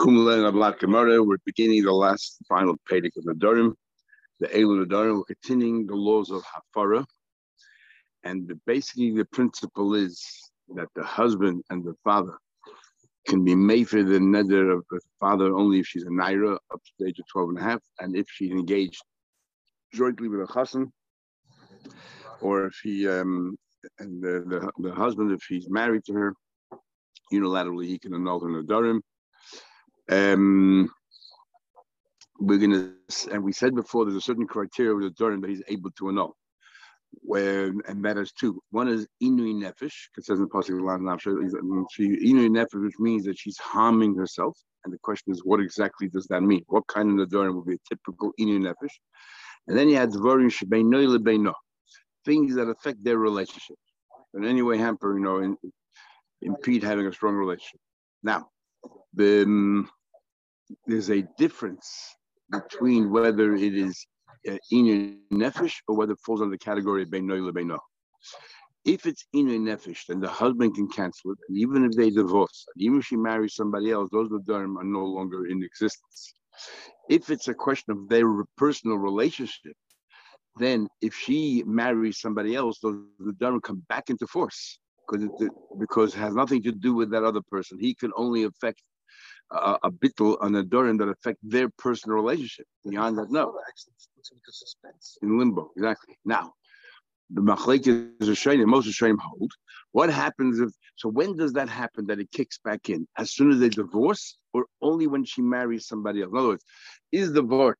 We're beginning the last final Pedic of the Durim, the Elu Durim. We're continuing the laws of Hafara. And basically, the principle is that the husband and the father can be made for the neder of the father only if she's a naira up to the age of 12 and a half, and if she's engaged jointly with a chassan, or if he um, and the, the, the husband, if he's married to her, unilaterally he can annul her in the nadarim. Um, we're gonna, and we said before, there's a certain criteria with the Durin that he's able to annul. Where, and that is two. One is inui nefesh, because in the pasuk inui nefesh, which means that she's harming herself. And the question is, what exactly does that mean? What kind of nadarim would be a typical inui nefesh? And then you had dvarim shebeinoy lebeino, things that affect their relationship, in any way hamper, you know, in, impede having a strong relationship. Now, the, um, there's a difference between whether it is uh, nefesh or whether it falls under the category of beinoy lebeino. If it's inu nefesh, then the husband can cancel it, and even if they divorce, even if she marries somebody else, those nadarim are no longer in existence. If it's a question of their personal relationship, then if she marries somebody else, those nadarim come back into force because it, because it has nothing to do with that other person. He can only affect a, a bittul on a dorim that affect their personal relationship. Beyond that, no. In limbo, exactly. Now, the machlek is a shayim, most shayim hold. What happens if, so when does that happen that it kicks back in? As soon as they divorce or only when she marries somebody else? In other words, is the vort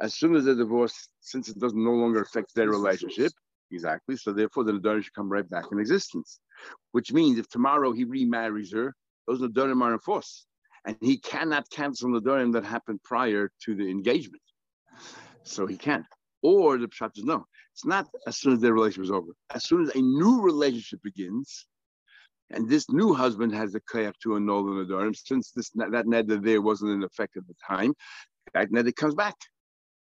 as soon as they divorce, since it doesn't no longer affect their relationship? Exactly. So therefore the Nadarim should come right back in existence. Which means if tomorrow he remarries her, those Nadarim are in force and he cannot cancel the Dorim that happened prior to the engagement. So he can't. Or the Pshat is no, it's not as soon as their relationship is over. As soon as a new relationship begins, and this new husband has the kayak to annul the Nadarim, since this that neder there wasn't in effect at the time, that neder comes back.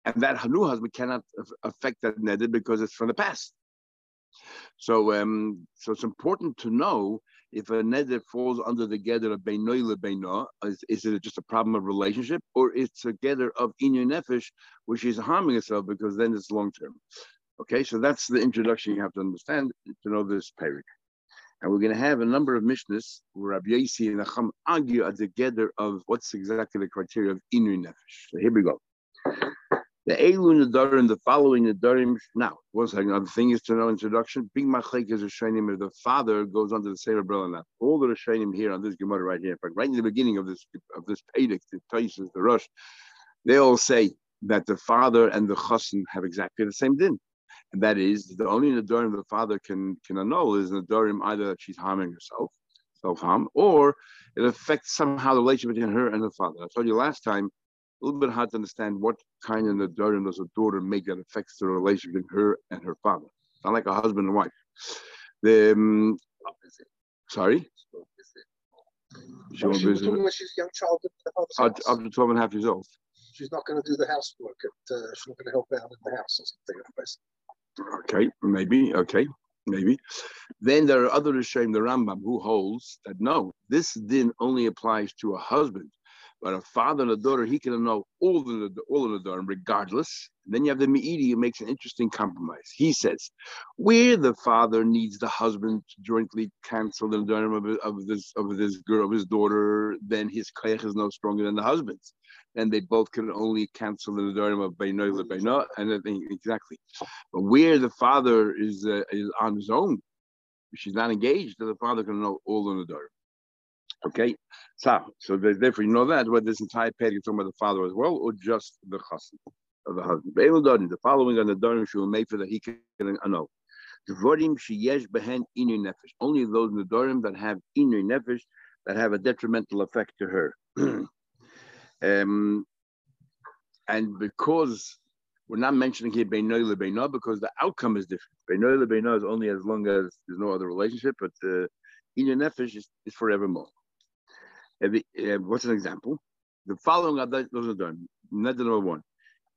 And that new husband cannot affect that neder because it's from the past. So, um, so it's important to know if a neder falls under the gather of beinoy lebeino, is, is it just a problem of relationship, or it's a gather of inyo nefesh, which is harming itself because then it's long term. Okay, so that's the introduction you have to understand to know this parak. And we're going to have a number of mishnahs where Rabbi Yossi and Acham argue at the gather of what's exactly the criteria of inu nefesh. So here we go. The Elu Nadarim, the following Nadarim. Now, one second. Another thing is to know introduction. Big Machlek is a Shainim the father goes under the same umbrella now. All the Shainim here on this Gemara right here, in fact, right in the beginning of this of this Pedic, the Taisus, the Rosh, they all say that the father and the Chassan have exactly the same din. And that is the only Nadarim the father can can annul is Nadarim either that she's harming herself, self harm, or it affects somehow the relationship between her and the father. I told you last time a little bit hard to understand what kind of nadarim does a daughter make that affects the relationship between her and her father. Not like a husband and wife. The um, sorry. She won't visit. When she's a young child up, up to 12 and a half years old. She's not going to do the housework. At, uh, she's not going to help out in the house or something. Okay, maybe. Okay, maybe. Then there are other Rishonim, the Rambam, who holds that no, this din only applies to a husband but a father and a daughter, he can know all the all of the daughter, regardless. And then you have the Meiri who makes an interesting compromise. He says, where the father needs the husband to jointly cancel the daughter of, of this of this girl of his daughter, then his kayach is no stronger than the husband's. Then they both can only cancel the daughter of Beinoy Beinoy, and I think exactly. But where the father is uh, is on his own, she's not engaged, the father can know all of the daughter. Okay, so so therefore you know that whether this entire page is talking about the father as well or just the of the husband. The following on the darim she will make for that he can know. Dvorim sheyesh behen inu nefesh. Only those nedarim that have inu nefesh that have a detrimental effect to her. um, and because we're not mentioning here beinoy lebeinoy because the outcome is different. Beinoy lebeinoy is only as long as there's no other relationship, but uh, inu nefesh is, is forevermore. Uh, what's an example? The following are those are done. Neder number one.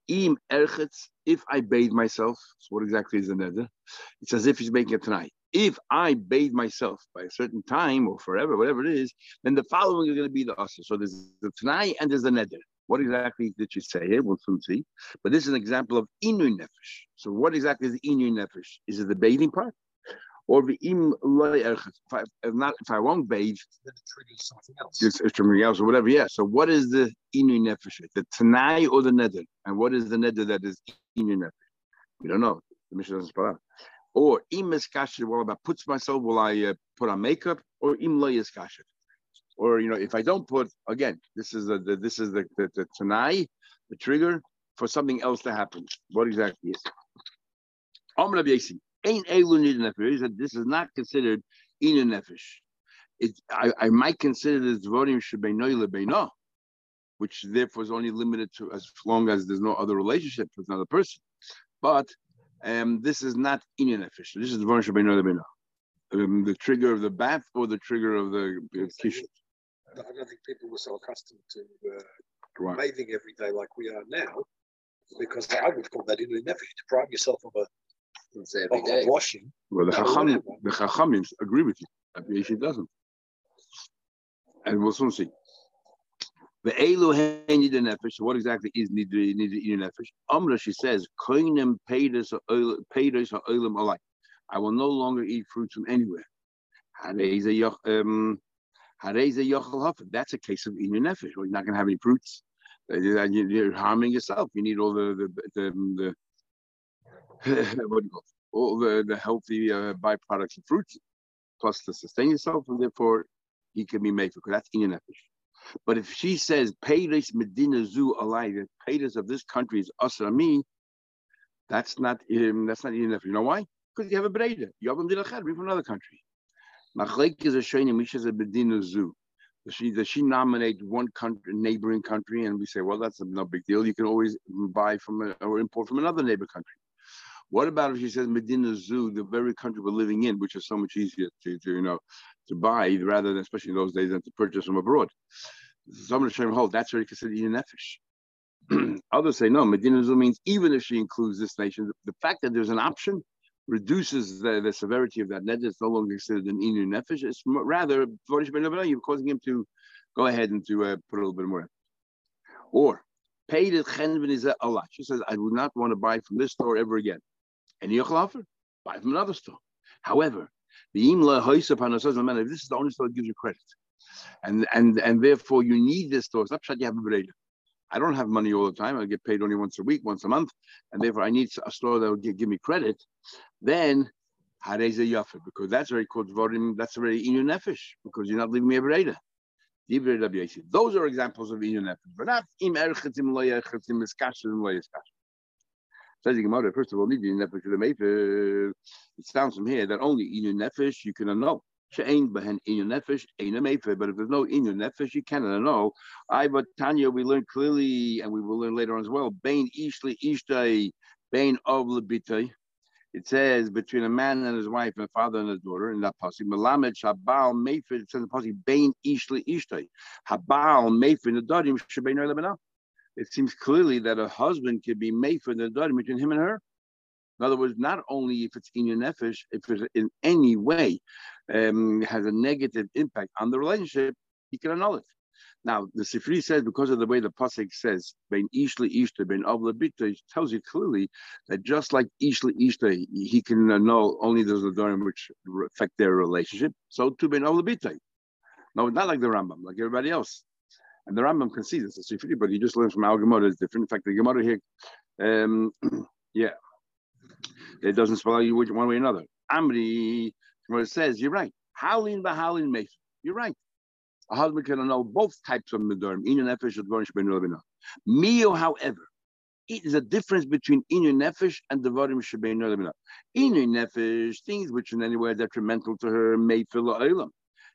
Im erchetz, if I bathe myself, so what exactly is the neder? It's as if he's making it tonight. If I bathe myself by a certain time or forever, whatever it is, then the following is going to be the asa. So there's the tanai and there's the neder. What exactly did you say here? We'll soon see. But this is an example of inu nefesh. So what exactly is the inu nefesh? Is it the bathing part? Or the im if I, if not if I won't bathe, then it triggers something else. it's, it's something else or whatever. Yeah. So what is the inu nefesh? The tanai or the neder? And what is the neder that is inu nefesh? We don't know. The Mishnah doesn't spell out. Or im iskashet, well, if I put myself, will I uh, put on makeup? Or im lo iskashet? Or you know, if I don't put again, this is the, the this is the, the, the tanai, the trigger for something else to happen. What exactly is it? Amr Rabbi Yossi, Ain't elu nefesh. That this is not considered inu nefesh. It I, I might consider this voting shebeinoy lebeino, which therefore is only limited to as long as there's no other relationship with another person. But um, this is not inu nefesh. This is voting shebeinoy lebeino. Um, the trigger of the bath or the trigger of the uh. I don't think people were so accustomed to uh, Right. bathing every day like we are now, because I would call that in nefesh. Deprive yourself of a It's of, every of washing. Well, the No, Chachamim, the Chachamim agree with you. Rabbi Yeshi doesn't. And we'll soon see. The Elu Hen Nida Nefesh, what exactly is Nida Nida Nefesh? Amra, she says, Koinem Peidos Ha'olam Alai. I will no longer eat fruits from anywhere. Hareze Yoch- um, Hareze Yochel Hafen. That's a case of Inu Nefesh. Well, you're not going to have any fruits. You- You're harming yourself. You need all the, the, the, the what do you call all the, the healthy uh, byproducts of fruits, plus to sustain yourself, and therefore he can be made for that's in nefesh. But if she says peiris medina zu alai, the peiris of this country is asrami, that's not um, that's not nefesh. You know why? Because you have a breda. You have a bring from another country. Machlek is a shayna misha a medina zu. Does she does she nominate one country, neighboring country, and we say, well, that's no big deal. You can always buy from a, or import from another neighbor country. What about if she says Medina Zu, the very country we're living in, which is so much easier to, to you know to buy rather than especially in those days than to purchase from abroad? Some of the Shem hold that's already considered in nefesh. Others say no. Medina Zu means even if she includes this nation, the, the fact that there's an option reduces the, the severity of that net. It's no longer considered an inu nefesh. It's rather you're causing him to go ahead and to uh, put a little bit more. Or paid it Allah. She says, I would not want to buy from this store ever again. And you offer, buy from another store. However, the imla if this is the only store that gives you credit, and and and therefore you need this store. Stop you have a breda. I don't have money all the time. I get paid only once a week, once a month, and therefore I need a store that will give, give me credit. Then hareze yafer, because that's already called vodim. That's already inu nefesh, because you're not leaving me a Yossi. Those are examples of inu nefesh, but not im erchetim lo yerchetim iskashim lo yiskashim. Says the Gemara, first of all, need nefesh mefer. It sounds from here that only in your nefesh you can annul. She'ain behen inu nefesh, ein a mefer. But if there's no inu nefesh, you cannot annul. I, but Tanya, we learned clearly, and we will learn later on as well. Bain ishli ishtai, bain of lebitay. It says between a man and his wife, and a father and his daughter, in that pasuk. Melamed shabal mefer. It says in the pasuk, bain ishli ishtai. Habal mefer nedarim shebein lebenah it seems clearly that a husband can be made for the daughter between him and her. In other words, not only if it's in your nefesh, if it in any way um, has a negative impact on the relationship, he can annul it. Now, the Sifri says because of the way the pasuk says, "Ben ishli ishta, ben avla bita," it tells you clearly that just like ishli ishta, he can annul only those adorim which affect their relationship. So too, ben avla bita. No, not like the Rambam, like everybody else. And the Rambam can see this, the Sifri, but he just learns from our Gemara is different. In fact, the Gemara here, um, yeah, it doesn't spell you one way or another. Amri, Gemara says, you're right. Howlin b'howlin meif. You're right. A husband can know both types of medorim, inu nefesh and dvarim shebenu lebina. Mio, however, it is a difference between inu nefesh and shebenu lebina. Inu nefesh, things which in any way are detrimental to her, may fill olam.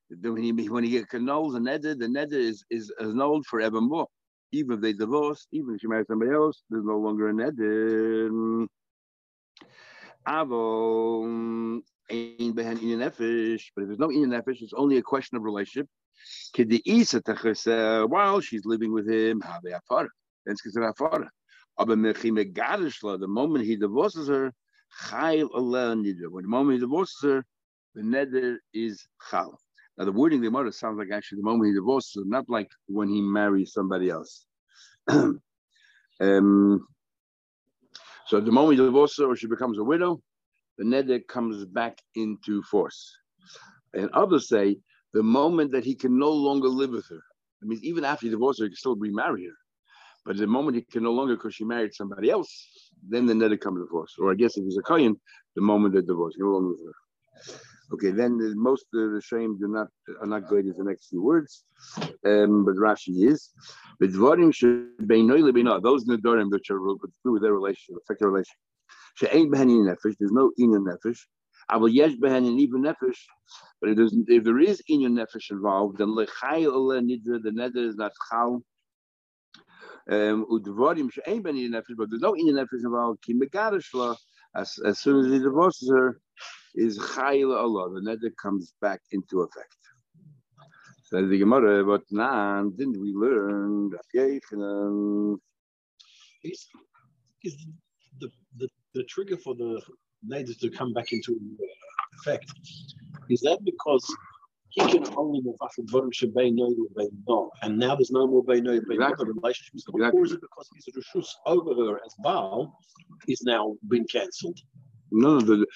When he when he gets the neder, the neder is is annulled forevermore. Even if they divorce, even if she marries somebody else, there's no longer a neder. Mm, Avol mm, ain't behind in nefesh, but if there's no in nefesh, it's only a question of relationship. Kedi while she's living with him, have afara? Then it's considered afara. The moment he divorces her, chayil When the moment he divorces her, the neder is chal. Now the wording the mother sounds like actually the moment he divorces, not like when he marries somebody else. um, so the moment he divorces or she becomes a widow, the neder comes back into force. And others say the moment that he can no longer live with her. I mean, even after he divorces he can still remarry her. But the moment he can no longer, because she married somebody else, then the neder comes into force. Or I guess if he's a kohen, the moment they divorce, he no longer with her. Okay, then the, most of the shame do not are not good as the next few words, um, but Rashi is. But dvarim those nedarim which are through with their relationship, affect their relationship. She'ain behani nefesh. There's no in inyan nefesh. Aval yesh behani even nefesh. But if, if there is inyan nefesh involved, then lechay ola nidra the neder is not chal. Um, udvarim she'ain behani nefesh. But there's no inyan nefesh involved. Ki megadashla. As, as soon as he divorces her, is Chayil Allah. The neder comes back into effect. Says the Gemara, but now didn't we learn is, is the, the, the trigger for the neder to come back into effect? Is that because he can only move after Dvarim Shebeino no, and now there's no more Beino exactly. relationships. Exactly. Or is it because his Rishus over her as Baal is now been cancelled? No, the,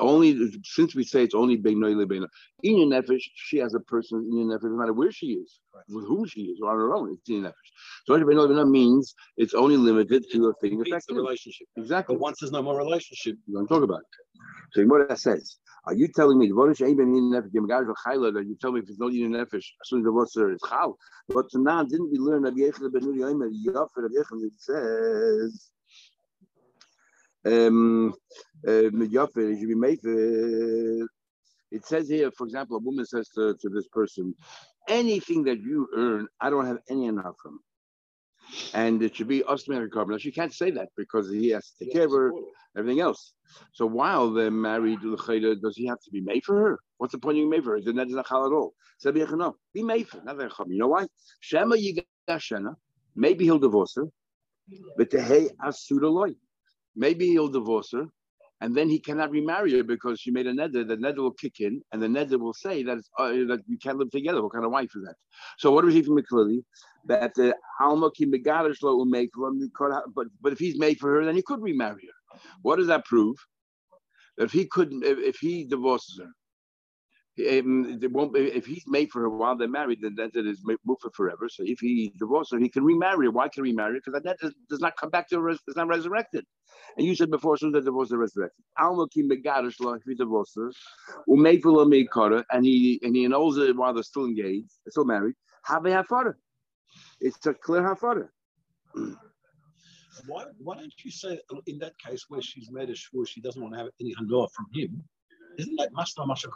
only since we say it's only Beinoy Lebeino. In your nefesh, she has a person in your nefesh, no matter where she is, right. with whom she is, or on her own. It's in your nefesh. So Beinoy Lebeino means it's only limited to a thing affecting the relationship. Exactly. But once there's no more relationship, you to talk about it. So what that says. Are you telling me that you tell me if it's not in nefesh, as soon as the water is chal? But now didn't we learn Rabbi Yochanan ben Nuri Yomer Yofer Rabbi Yochanan? It says Um, um, uh, it says here, for example, a woman says to, to this person, anything that you earn, I don't have any enough from. And it should be Osman carbon. Now, she can't say that because he has to take care of her, everything else. So while they're married, does he have to be made for her? What's the point of being made for her? Then that is not at all. No, be made for her. You know why? Shema Yigashena, maybe he'll divorce her, but the hey asudaloy. Maybe he'll divorce her, and then he cannot remarry her because she made a neder. The neder will kick in, and the neder will say that uh, that you can't live together. What kind of wife is that? So what does he from clearly? That the Alma ki will make but but if he's made for her, then he could remarry her. What does that prove? That if he couldn't, if, if he divorces her, um, won't, if he's made for her while they're married, then that is for forever. So if he divorces her, he can remarry. Why can he remarry? Because that does, does, not come back to her, it's not resurrected. And you said before, as the divorce is resurrected. If he divorces her, and he and he knows it while they're still engaged, still married, have they have father? It's a clear father. Why, why don't you say in that case where she's made a shvur she doesn't want to have any handoff from him, isn't that Masna Masha?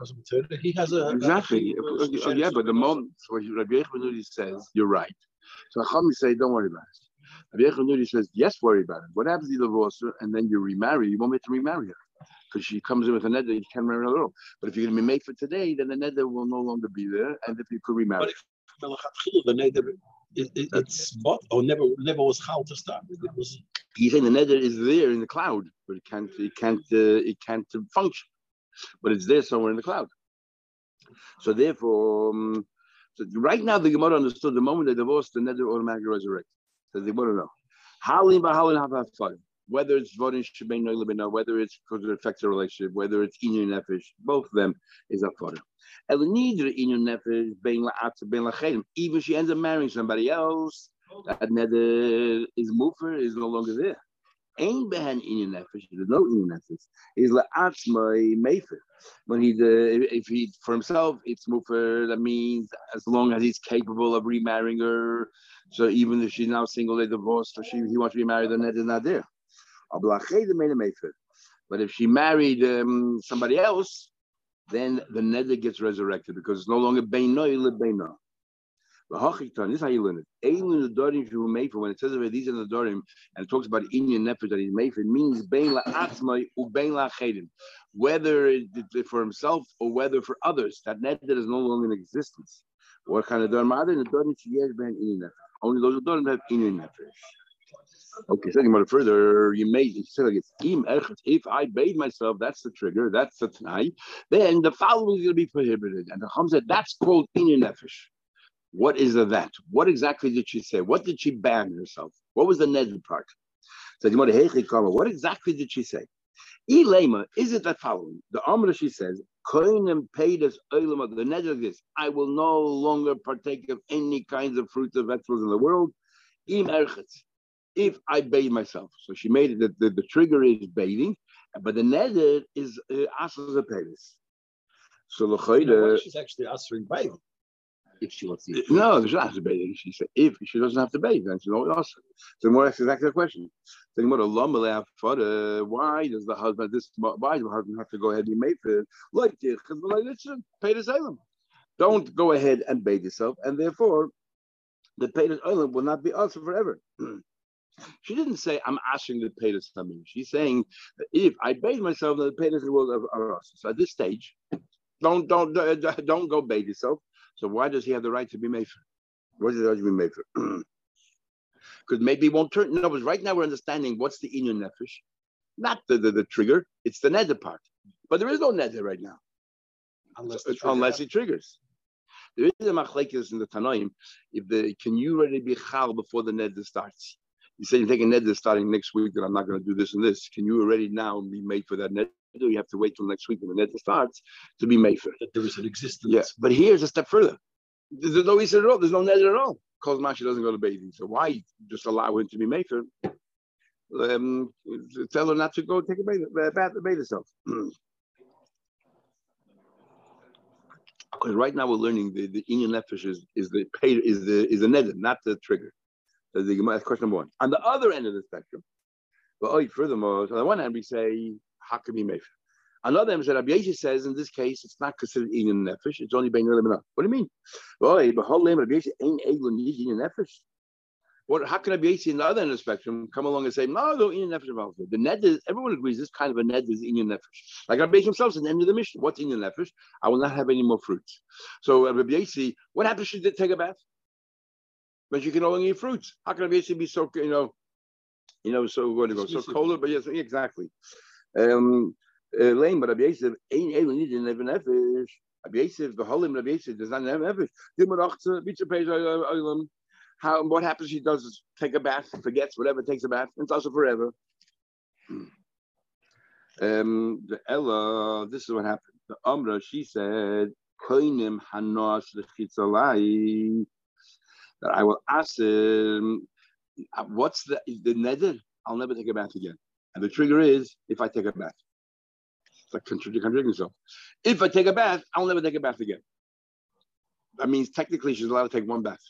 He has a exactly. A, a, yeah, but the moment where Rabbi Yochanan says you're right, so Chami say don't worry about it. Rabbi Yochanan says yes, worry about it. What happens if you divorce her and then you remarry? You won't be to remarry her because she comes in with a neder, you can't marry her at all. But if you're going to be made for today, then the neder will no longer be there, and if you could remarry. But if the neder it, it, it's what or never never was how to start. It was. He's saying the neder is there in the cloud, but it can't it can't uh, it can't function but it's there somewhere in the cloud. So therefore, um, so right now the Gemara understood the moment they divorced, the neder automatically resurrects. So they want to know how have fun. Whether it's voting whether it's because it affects the relationship, whether it's in your nefesh, both of them is a fun. Even if she ends up marrying somebody else, that neder is mover is no longer there. Ein behen in your nefesh. There's no in nefesh. Is la'atzmai mefer. When he if he for himself, it's mufer. That means as long as he's capable of remarrying her. So even if she's now single, they divorced, or she he wants to be married, then that is not there. But if she married um, somebody else, then the neder gets resurrected because it's no longer beinoy le This is how you learn it. The who made for when it says over these are the Dorim and it talks about Inyan Nefesh that made for, it means Bein La'atzmai u Bein La'chedim. Whether for himself or whether for others, that that is no longer in existence. What kind of Dorim are there? The Dorim Sheyesh Ben Inyan. Only those Dorim have Inyan Nefesh. Okay, so more further, you you said like if I bathe myself, that's the trigger, that's the tonight, then the following is going to be prohibited. And the Chum said that's called in nefesh. What is the that? What exactly did she say? What did she ban herself? What was the ned part? So what exactly did she say? Elema, is it that following? The Amra she says, Koinim paid us the net of this. I will no longer partake of any kinds of fruits or vegetables in the world. Im erchetz if I bathe myself. So she made it that the, the, trigger is bathing, but the neder is uh, asas a penis. So the she's actually answering bathing. If she wants to. No, she's not to bathe. She said if she doesn't have to bathe, oh, then she don't ask. So more that's exactly the question. Then what a why does the husband this why does the husband have to go ahead and be made for like this, because the pay the Don't go ahead and bathe yourself, and therefore the paid island will not be also forever. She didn't say, I'm asking the to something. She's saying, if I bathe myself, the pay will of us. So at this stage, don't don't don't go bathe yourself. So why does he have the right to be made for? What does he have to be made for? Because maybe he won't turn. No, but right now we're understanding what's the inyan nefesh, not the, the, the trigger. It's the neder part. But there is no neder right now, unless uh, unless he triggers. There is a machlekes in the Tanoim. If the can you already be chal before the neder starts? you say you're taking neder starting next week that I'm not going to do this and this. Can you already now be made for that neder? You have to wait till next week when the neder starts to be made for. That there is an existence. Yeah, but here's a step further. There's no Easter at all. There's no neder at all. Because Mashi doesn't go to bathing. So why just allow him to be made for? Um, tell her not to go take a bath, bath, bathe herself. Because right now we're learning the the inyan nefesh is, is the pay is the is the neder, not the trigger. That's the question number one. On the other end of the spectrum, but oh, furthermore, on the one hand, we say, how can we make on the other Rabbi Yeshua says in this case it's not considered in nefesh; it's only bein. What do you mean? Well, Rabbi Yeshua ain't to in nefesh. What? How can Rabbi Yeshua in the other end of the spectrum come along and say no, no, in nefesh involved? The net is everyone agrees this kind of a net is in nefesh. Like Rabbi Yeshua himself the end of the Mishnah, what's in nefesh? I will not have any more fruits. So Rabbi Yeshua, what happens if she did take a bath? but you can only eat fruits. How can Rabbi a be so, you know, you know, so what to go, so cold? But yes, exactly. Um, but ain't able nefesh. The does not have nefesh. How what happens? He does is take a bath, forgets whatever, takes a bath, and it's also forever. Um, the Ella, this is what happened. The Amra, she said, "Koinim hanos lechitzalai." that I will ask him, what's the, the neder? I'll never take a bath again. And the trigger is if I take a bath. It's like contradicting yourself. If I take a bath, I'll never take a bath again. That means technically she's allowed to take one bath.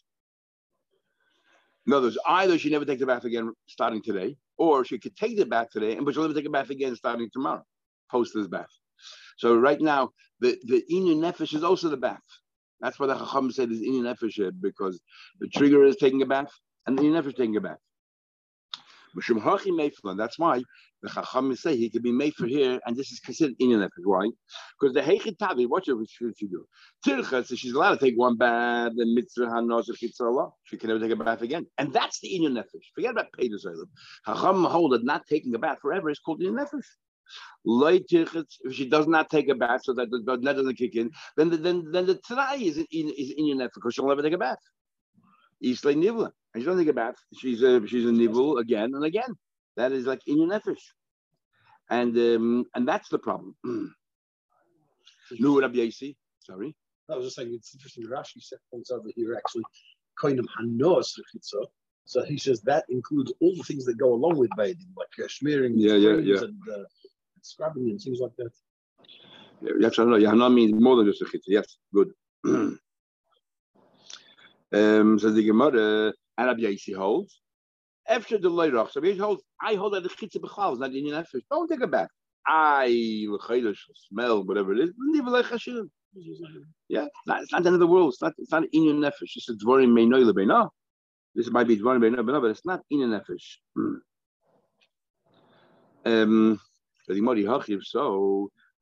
In other words, either she never takes a bath again starting today, or she could take the bath today, and but she'll never take a bath again starting tomorrow, post this bath. So right now, the, the inu nefesh is also the bath. That's why the Chacham said is in nefesh because the trigger is taking a bath and the nefesh taking a bath. That's why the Chacham say he could be made for here, and this is considered in nefesh. Why? Because the Heichit Tavi, what should she do? Tircha says she's allowed to take one bath, and mitzvah hanos Allah. She can never take a bath again, and that's the inyan nefesh. Forget about Pedro Chacham hold that not taking a bath forever is called inyan nefesh. If she does not take a bath, so that the net doesn't kick in, then the, then then the tonight is in is in your net because she'll never take a bath. Islay nivla, and she doesn't take a bath. She's a she's a nivul again and again. That is like in your nefesh, and um, and that's the problem. Nu Rabbi Yasi, sorry. I was just saying it's interesting. Rashi set points over here actually, kind of hanos so he says that includes all the things that go along with bathing, like uh, smearing, yeah, yeah, yeah. And, uh, scrubbing and things like that. Yeah, Yes, I know. Yahana means more than just a chitza. Yes, good. um, so the Gemara, Arab Yaisi holds, after the Leirach, so he holds, I hold that the chitza b'chal is not in your nefesh. Don't take it back. I, l'chayla, smell, whatever it is, leave it like Hashem. Yeah, it's not, it's not the end of the world. It's not, it's not in your nefesh. It's a dvorim meinoy lebeina. This might be dvorim meinoy lebeina, but it's not in your nefesh. Um, the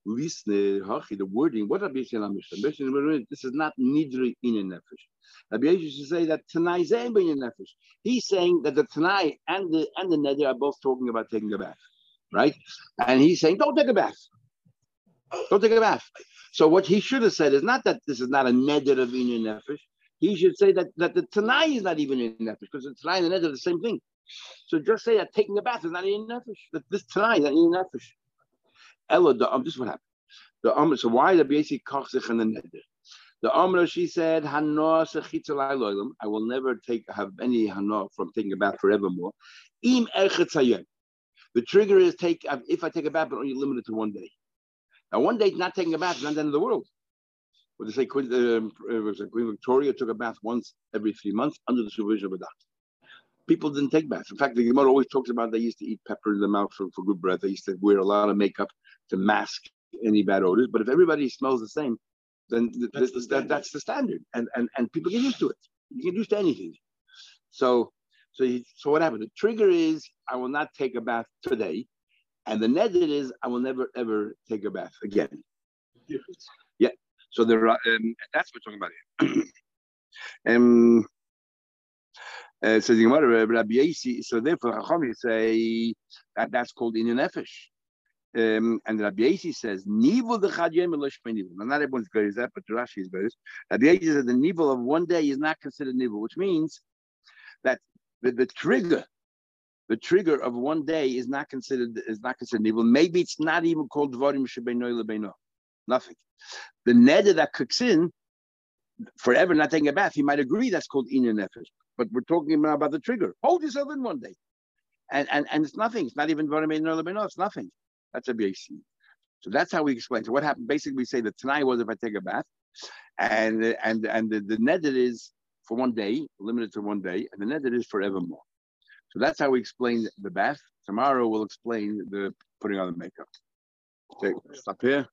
Hachiv, the wording, what Rabbi Yisrael Mishnah? This is not nidri in a nefesh. Rabbi Yisrael should say that Tanai zayin in a nefesh. He's saying that the Tanai and the and the neder are both talking about taking a bath, right? And he's saying, don't take a bath. Don't take a bath. So what he should have said is not that this is not a neder of in a nefesh. He should say that, that the Tanai is not even in nefesh because the Tanai and the neder are the same thing. So just say that taking a bath is not in nefesh. That this Tanai is not in nefesh. Ella, the um, this is what happened. The um, so why the basic kachzich and the neder? The Amra, she said, I will never take have any hana from taking a bath forevermore. The trigger is take if I take a bath, but only limited to one day. Now, one day not taking a bath is not the end of the world. What they say, Queen, uh, Queen Victoria took a bath once every three months under the supervision of a doctor. People didn't take baths. In fact, the Gemara always talks about they used to eat pepper in the mouth for, for good breath. They used to wear a lot of makeup to mask any bad odors. But if everybody smells the same, then that's, the, that, that's the standard, and, and and people get used to it. You get used to anything. So so so what happened? The trigger is I will not take a bath today, and the net is I will never ever take a bath again. Yeah. So there are, um, that's what we're talking about here. um, uh, Rabbi Yasi, so therefore Chacham say that that's called in nefesh. Um, and Rabbi Yasi says, Nivel the Chadyem Nivel. Not everyone's good as that, but Rashi is good. Rabbi Yasi says the Nivel of one day is not considered Nivel, which means that the, the trigger, the trigger of one day is not considered is not considered Nivel. Maybe it's not even called Dvarim Shebeinoy Lebeino. Nothing. The neder that cooks in forever not taking a bath, he might agree that's called Ina Nefesh. But we're talking about the trigger. Hold yourself in one day. And and, and it's nothing. It's not even. It's nothing. That's a BAC. So that's how we explain. So what happened? Basically, we say that tonight was if I take a bath, and and and the, the net is for one day, limited to one day, and the net is forevermore. So that's how we explain the bath. Tomorrow we'll explain the putting on the makeup. Okay, stop here.